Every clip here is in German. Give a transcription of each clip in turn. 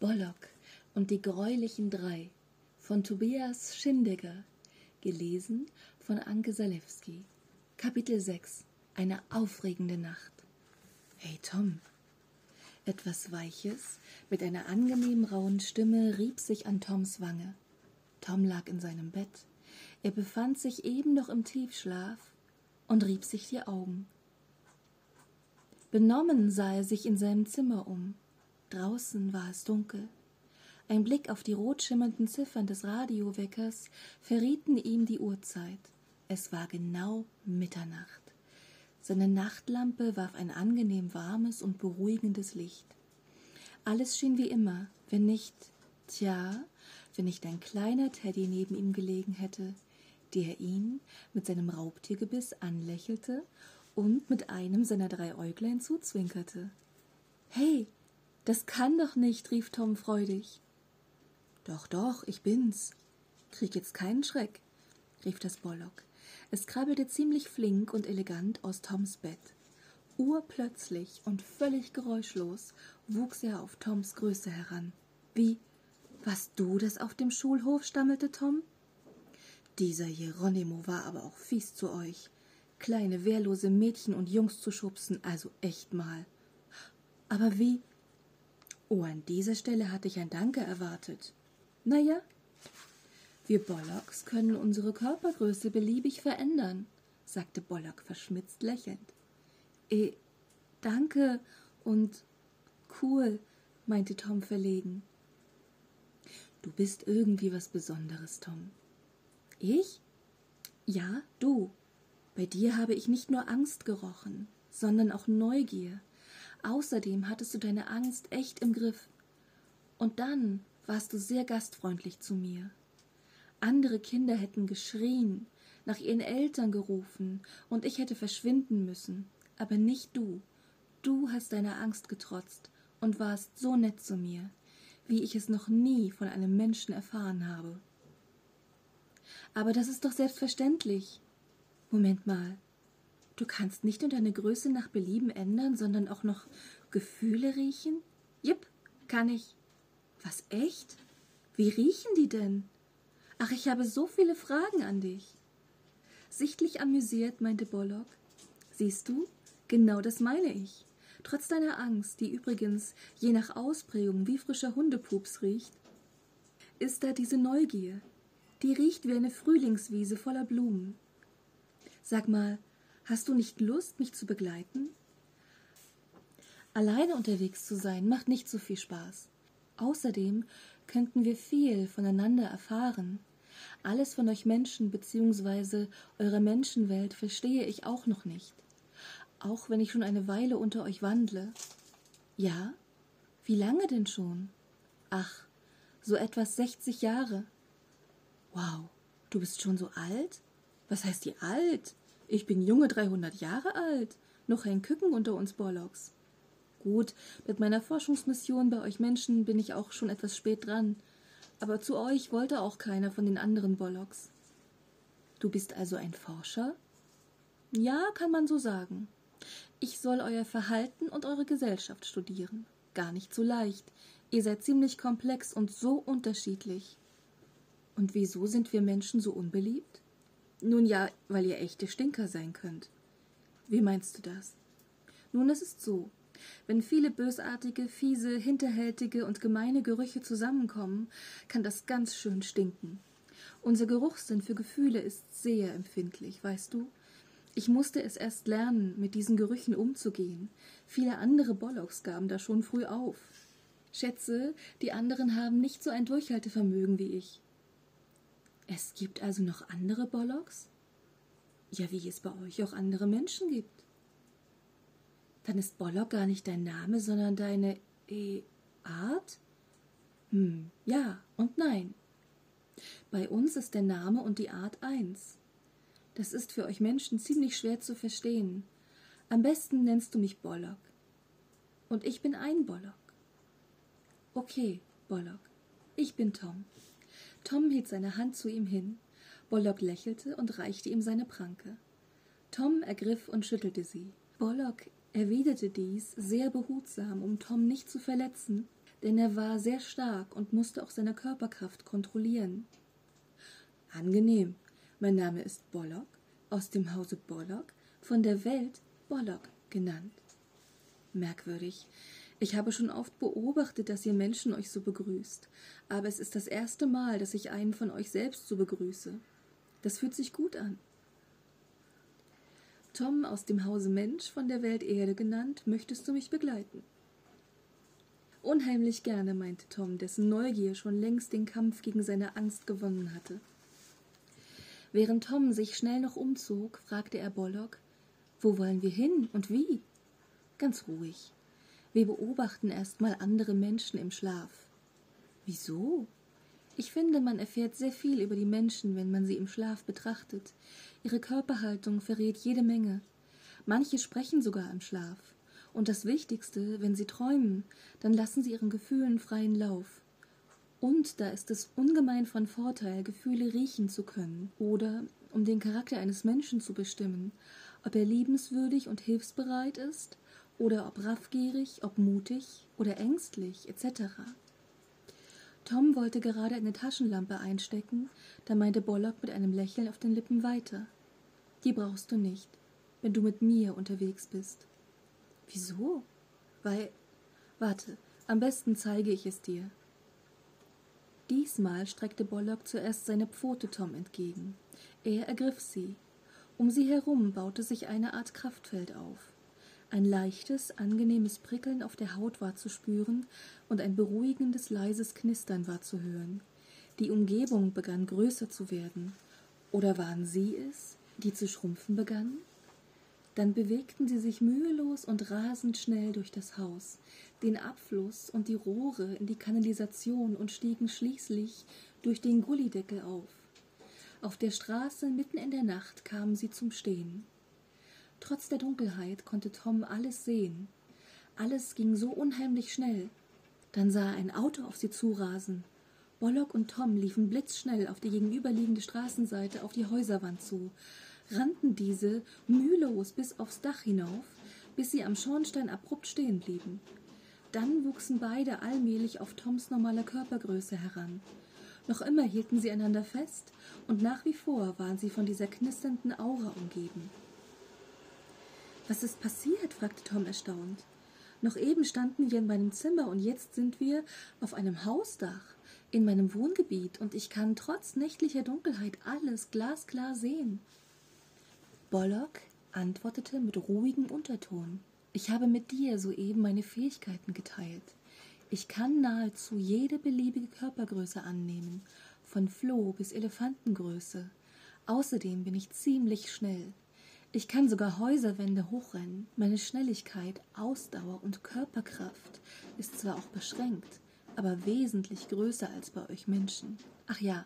Bollock und die greulichen drei von Tobias Schindegger, gelesen von Anke Salewski. Kapitel 6 Eine aufregende Nacht. Hey Tom. Etwas Weiches mit einer angenehm rauen Stimme rieb sich an Toms Wange. Tom lag in seinem Bett. Er befand sich eben noch im Tiefschlaf und rieb sich die Augen. Benommen sah er sich in seinem Zimmer um. Draußen war es dunkel. Ein Blick auf die rot schimmernden Ziffern des Radioweckers verrieten ihm die Uhrzeit. Es war genau Mitternacht. Seine Nachtlampe warf ein angenehm warmes und beruhigendes Licht. Alles schien wie immer, wenn nicht, tja, wenn nicht ein kleiner Teddy neben ihm gelegen hätte, der ihn mit seinem Raubtiergebiss anlächelte und mit einem seiner drei Äuglein zuzwinkerte. Hey, das kann doch nicht, rief Tom freudig. Doch, doch, ich bin's. Krieg jetzt keinen Schreck, rief das Bollock. Es krabbelte ziemlich flink und elegant aus Toms Bett. Urplötzlich und völlig geräuschlos wuchs er auf Toms Größe heran. Wie, warst du das auf dem Schulhof? stammelte Tom. Dieser Hieronymo war aber auch fies zu euch. Kleine wehrlose Mädchen und Jungs zu schubsen, also echt mal. Aber wie, Oh, an dieser Stelle hatte ich ein Danke erwartet. Na ja, wir Bollocks können unsere Körpergröße beliebig verändern, sagte Bollock verschmitzt lächelnd. Eh, danke und cool, meinte Tom verlegen. Du bist irgendwie was Besonderes, Tom. Ich? Ja, du. Bei dir habe ich nicht nur Angst gerochen, sondern auch Neugier. Außerdem hattest du deine Angst echt im Griff. Und dann warst du sehr gastfreundlich zu mir. Andere Kinder hätten geschrien, nach ihren Eltern gerufen, und ich hätte verschwinden müssen, aber nicht du. Du hast deiner Angst getrotzt und warst so nett zu mir, wie ich es noch nie von einem Menschen erfahren habe. Aber das ist doch selbstverständlich. Moment mal, Du kannst nicht nur deine Größe nach Belieben ändern, sondern auch noch Gefühle riechen? Jipp, kann ich. Was echt? Wie riechen die denn? Ach, ich habe so viele Fragen an dich. Sichtlich amüsiert meinte Bollock. Siehst du, genau das meine ich. Trotz deiner Angst, die übrigens je nach Ausprägung wie frischer Hundepups riecht, ist da diese Neugier. Die riecht wie eine Frühlingswiese voller Blumen. Sag mal, Hast du nicht Lust, mich zu begleiten? Alleine unterwegs zu sein macht nicht so viel Spaß. Außerdem könnten wir viel voneinander erfahren. Alles von euch Menschen bzw. eurer Menschenwelt verstehe ich auch noch nicht. Auch wenn ich schon eine Weile unter euch wandle. Ja? Wie lange denn schon? Ach, so etwas sechzig Jahre. Wow, du bist schon so alt? Was heißt die alt? Ich bin junge dreihundert Jahre alt, noch ein Küken unter uns Borlocks. Gut, mit meiner Forschungsmission bei euch Menschen bin ich auch schon etwas spät dran, aber zu euch wollte auch keiner von den anderen Bollocks. Du bist also ein Forscher? Ja, kann man so sagen. Ich soll euer Verhalten und eure Gesellschaft studieren. Gar nicht so leicht. Ihr seid ziemlich komplex und so unterschiedlich. Und wieso sind wir Menschen so unbeliebt? Nun ja, weil ihr echte Stinker sein könnt. Wie meinst du das? Nun, es ist so. Wenn viele bösartige, fiese, hinterhältige und gemeine Gerüche zusammenkommen, kann das ganz schön stinken. Unser Geruchssinn für Gefühle ist sehr empfindlich, weißt du? Ich musste es erst lernen, mit diesen Gerüchen umzugehen. Viele andere Bollocks gaben da schon früh auf. Schätze, die anderen haben nicht so ein Durchhaltevermögen wie ich. Es gibt also noch andere Bollocks? Ja, wie es bei euch auch andere Menschen gibt. Dann ist Bollock gar nicht dein Name, sondern deine e Art? Hm, ja und nein. Bei uns ist der Name und die Art eins. Das ist für euch Menschen ziemlich schwer zu verstehen. Am besten nennst du mich Bollock. Und ich bin ein Bollock. Okay, Bollock. Ich bin Tom. Tom hielt seine Hand zu ihm hin. Bollock lächelte und reichte ihm seine Pranke. Tom ergriff und schüttelte sie. Bollock erwiderte dies sehr behutsam, um Tom nicht zu verletzen, denn er war sehr stark und musste auch seine Körperkraft kontrollieren. Angenehm, mein Name ist Bollock, aus dem Hause Bollock, von der Welt Bollock genannt. Merkwürdig. Ich habe schon oft beobachtet, dass ihr Menschen euch so begrüßt, aber es ist das erste Mal, dass ich einen von euch selbst so begrüße. Das fühlt sich gut an. Tom aus dem Hause Mensch von der Welt Erde genannt, möchtest du mich begleiten? Unheimlich gerne, meinte Tom, dessen Neugier schon längst den Kampf gegen seine Angst gewonnen hatte. Während Tom sich schnell noch umzog, fragte er Bollock, wo wollen wir hin und wie? Ganz ruhig. Wir beobachten erstmal andere Menschen im Schlaf. Wieso? Ich finde, man erfährt sehr viel über die Menschen, wenn man sie im Schlaf betrachtet. Ihre Körperhaltung verrät jede Menge. Manche sprechen sogar im Schlaf. Und das Wichtigste, wenn sie träumen, dann lassen sie ihren Gefühlen freien Lauf. Und da ist es ungemein von Vorteil, Gefühle riechen zu können oder, um den Charakter eines Menschen zu bestimmen, ob er liebenswürdig und hilfsbereit ist oder ob raffgierig, ob mutig oder ängstlich etc. Tom wollte gerade eine Taschenlampe einstecken, da meinte Bollock mit einem Lächeln auf den Lippen weiter. Die brauchst du nicht, wenn du mit mir unterwegs bist. Wieso? Weil. Warte, am besten zeige ich es dir. Diesmal streckte Bollock zuerst seine Pfote Tom entgegen. Er ergriff sie. Um sie herum baute sich eine Art Kraftfeld auf. Ein leichtes, angenehmes Prickeln auf der Haut war zu spüren und ein beruhigendes, leises Knistern war zu hören. Die Umgebung begann größer zu werden. Oder waren sie es, die zu schrumpfen begannen? Dann bewegten sie sich mühelos und rasend schnell durch das Haus, den Abfluss und die Rohre in die Kanalisation und stiegen schließlich durch den Gullideckel auf. Auf der Straße mitten in der Nacht kamen sie zum Stehen. Trotz der Dunkelheit konnte Tom alles sehen. Alles ging so unheimlich schnell. Dann sah er ein Auto auf sie zurasen. Bollock und Tom liefen blitzschnell auf die gegenüberliegende Straßenseite auf die Häuserwand zu, rannten diese mühelos bis aufs Dach hinauf, bis sie am Schornstein abrupt stehen blieben. Dann wuchsen beide allmählich auf Toms normale Körpergröße heran. Noch immer hielten sie einander fest, und nach wie vor waren sie von dieser knisternden Aura umgeben. Was ist passiert? fragte Tom erstaunt. Noch eben standen wir in meinem Zimmer und jetzt sind wir auf einem Hausdach in meinem Wohngebiet und ich kann trotz nächtlicher Dunkelheit alles glasklar sehen. Bollock antwortete mit ruhigem Unterton. Ich habe mit dir soeben meine Fähigkeiten geteilt. Ich kann nahezu jede beliebige Körpergröße annehmen, von Floh bis Elefantengröße. Außerdem bin ich ziemlich schnell. Ich kann sogar Häuserwände hochrennen. Meine Schnelligkeit, Ausdauer und Körperkraft ist zwar auch beschränkt, aber wesentlich größer als bei euch Menschen. Ach ja,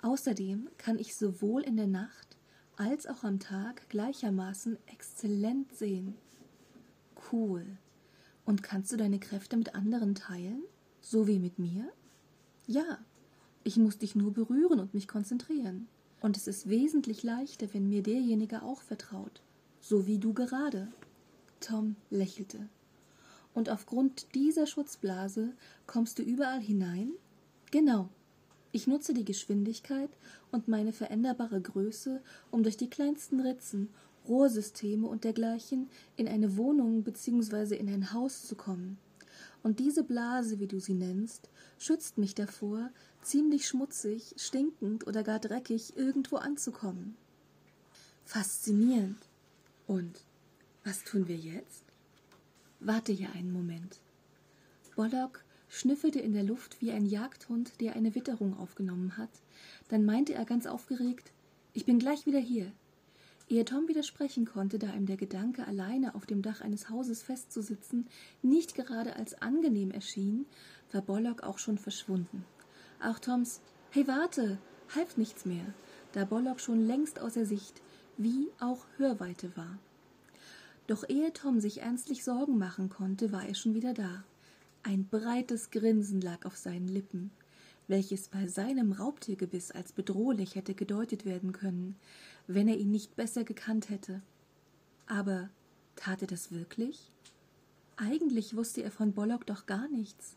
außerdem kann ich sowohl in der Nacht als auch am Tag gleichermaßen exzellent sehen. Cool. Und kannst du deine Kräfte mit anderen teilen? So wie mit mir? Ja. Ich muss dich nur berühren und mich konzentrieren. Und es ist wesentlich leichter, wenn mir derjenige auch vertraut, so wie du gerade. Tom lächelte. Und aufgrund dieser Schutzblase kommst du überall hinein? Genau. Ich nutze die Geschwindigkeit und meine veränderbare Größe, um durch die kleinsten Ritzen, Rohrsysteme und dergleichen in eine Wohnung bzw. in ein Haus zu kommen. Und diese Blase, wie du sie nennst, schützt mich davor, ziemlich schmutzig, stinkend oder gar dreckig irgendwo anzukommen. Faszinierend. Und was tun wir jetzt? Warte hier einen Moment. Bollock schnüffelte in der Luft wie ein Jagdhund, der eine Witterung aufgenommen hat. Dann meinte er ganz aufgeregt, ich bin gleich wieder hier. Ehe Tom widersprechen konnte, da ihm der Gedanke, alleine auf dem Dach eines Hauses festzusitzen, nicht gerade als angenehm erschien, war Bollock auch schon verschwunden. Auch Toms Hey, warte! half nichts mehr, da Bollock schon längst außer Sicht, wie auch Hörweite war. Doch ehe Tom sich ernstlich Sorgen machen konnte, war er schon wieder da. Ein breites Grinsen lag auf seinen Lippen, welches bei seinem Raubtiergebiss als bedrohlich hätte gedeutet werden können, wenn er ihn nicht besser gekannt hätte. Aber tat er das wirklich? Eigentlich wusste er von Bollock doch gar nichts.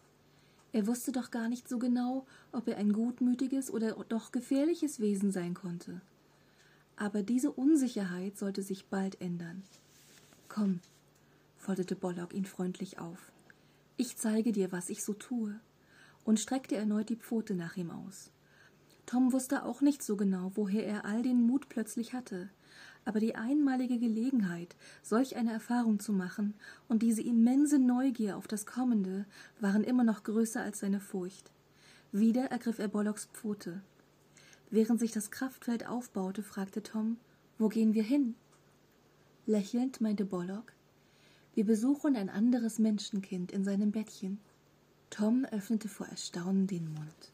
Er wusste doch gar nicht so genau, ob er ein gutmütiges oder doch gefährliches Wesen sein konnte. Aber diese Unsicherheit sollte sich bald ändern. Komm, forderte Bollock ihn freundlich auf. Ich zeige dir, was ich so tue, und streckte erneut die Pfote nach ihm aus. Tom wusste auch nicht so genau, woher er all den Mut plötzlich hatte, aber die einmalige Gelegenheit, solch eine Erfahrung zu machen und diese immense Neugier auf das Kommende waren immer noch größer als seine Furcht. Wieder ergriff er Bollocks Pfote. Während sich das Kraftfeld aufbaute, fragte Tom, wo gehen wir hin? Lächelnd meinte Bollock, wir besuchen ein anderes Menschenkind in seinem Bettchen. Tom öffnete vor Erstaunen den Mund.